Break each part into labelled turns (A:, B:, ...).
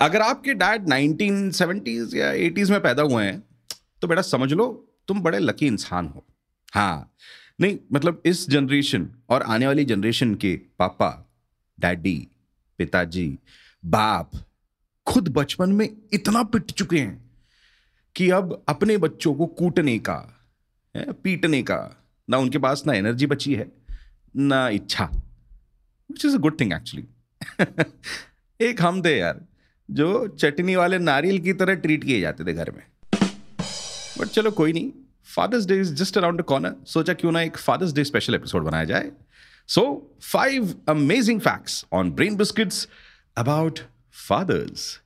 A: अगर आपके dad 1970s या 80s में पैदा हुए हैं तो बेटा समझ लो, तुम बड़े लकी इंसान हो। हाँ नहीं मतलब इस जनरेशन और आने वाली जनरेशन के पापा डैडी पिताजी, बाप, खुद बचपन में इतना पिट चुके हैं कि अब अपने बच्चों को कूटने का पीटने का, ना उनके पास ना एनर्जी बची है, ना इच्छा which is a good thing actually एक हम थे यार। जो चटनी वाले नारियल की तरह ट्रीट किए जाते थे घर में। बट चलो कोई नहीं father's day is just around corner सोचा क्यों ना एक फादर्स डे स्पेशल एपिसोड बनाया जाए। So five amazing facts on brain biscuits about fathers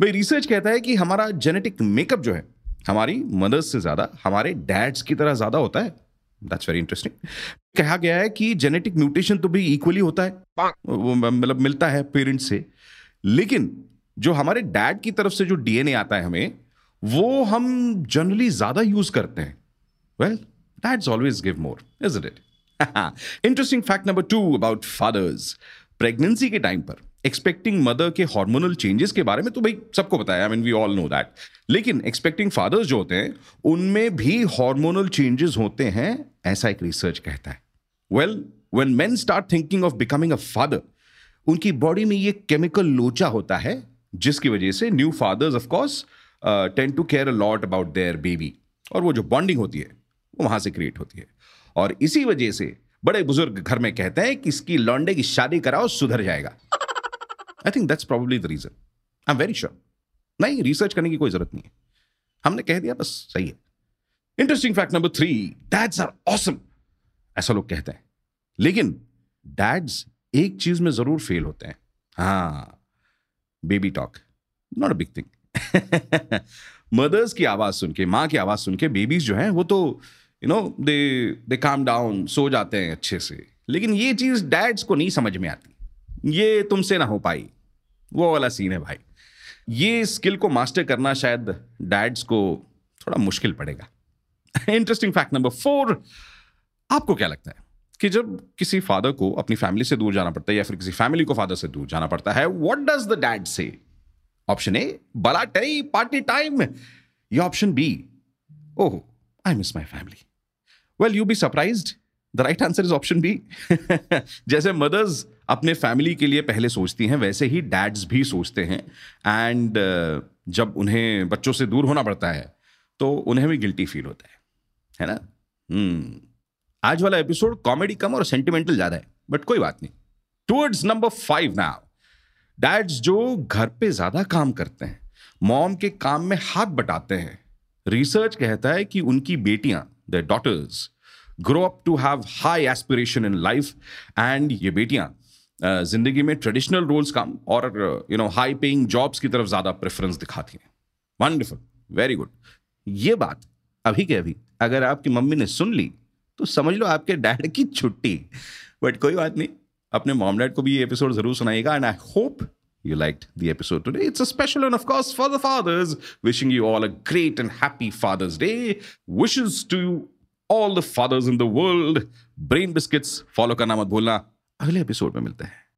A: भाई रिसर्च कहता है कि हमारा जेनेटिक मेकअप जो है, हमारी मदर्स से ज़्यादा, हमारे डैड्स की तरह ज़्यादा होता है। दैट्स वेरी इंटरेस्टिंग कहा गया है कि जेनेटिक म्यूटेशन तो भी इक्वली होता है। मतलब मिलता है पेरेंट्स से। लेकिन जो हमारे डैड की तरफ़ से जो डीएनए आता है हमें वो हम जनरली ज़्यादा यूज़ करते हैं। Well dads always give more is it interesting fact number two about fathers pregnancy के टाइम पर एक्सपेक्टिंग मदर के हार्मोनल चेंजेस के बारे में तो भाई सबको बताया I mean we all know that लेकिन एक्सपेक्टिंग फादर्स जो होते हैं उनमें भी हार्मोनल चेंजेस होते हैं। ऐसा एक रिसर्च कहता है। Well when man start thinking of becoming a father उनकी बॉडी में ये केमिकल लोचा होता है, जिसकी वजह से new fathers of course tend to care a lot about their baby और वो जो बॉन्डिंग होती है, वो वहाँ से क्रिएट होती है। और इसी वजह से बड़े बुज़ुर्ग घर में कहते हैं कि इसकी लॉन्डे की शादी कराओ, सुधर जाएगा। I think that's probably the reason I am very sure नहीं रिसर्च करने की कोई ज़रूरत नहीं है। हमने कह दिया, बस सही है। Interesting fact number three dads are awesome ऐसा लोग कहते हैं। लेकिन डैड्स एक चीज़ में ज़रूर फेल होते हैं। हाँ baby talk not a big thing mothers की आवाज़ सुन के, माँ की आवाज़ सुन के बेबीज जो हैं, वो तो you know they they calm down so जाते हैं अच्छे से। लेकिन ये चीज़ डैड्स को नहीं समझ में आती। ये तुमसे ना हो पाई। वो वाला सीन है भाई। ये स्किल को मास्टर करना शायद डैड्स को थोड़ा मुश्किल पड़ेगा। इंटरेस्टिंग फैक्ट नंबर फोर आपको क्या लगता है कि जब किसी फादर को अपनी फैमिली से दूर जाना पड़ता है या फिर किसी फैमिली को फादर से दूर जाना पड़ता है what does the dad say option A बला टई पार्टी टाइम या option B oh I miss my family well you be surprised the right answer is option B जैसे मदर्स अपने फैमिली के लिए पहले सोचती हैं वैसे ही डैड्स भी सोचते हैं। एंड uh, जब उन्हें बच्चों से दूर होना पड़ता है तो उन्हें भी गिल्टी फील होता है। है ना? हम्म। आज वाला एपिसोड कॉमेडी कम और सेंटिमेंटल ज़्यादा है बट कोई बात नहीं। Towards number five now dads जो घर पे ज़्यादा काम करते हैं मॉम के काम में हाथ बटाते हैं रिसर्च कहता है कि उनकी बेटियाँ the daughters grow up to have high aspiration in life and ये बेटियाँ ज़िंदगी में ट्रेडिशनल रोल्स काम और you know high paying jobs की तरफ़ ज़्यादा प्रेफरेंस दिखाती हैं। वंडरफुल वेरी गुड ये बात अभी के अभी, अगर आपकी मम्मी ने सुन ली तो समझ लो आपके डैड की छुट्टी। बट कोई बात नहीं, अपने मॉम डैड को भी ये एपिसोड ज़रूर सुनाएगा and I hope you like the episode today it's a special and of course for the fathers wishing you all a great and happy father's day wishes to all the fathers in the world brain biscuits follow करना मत भूलना। अगले episode में मिलते हैं।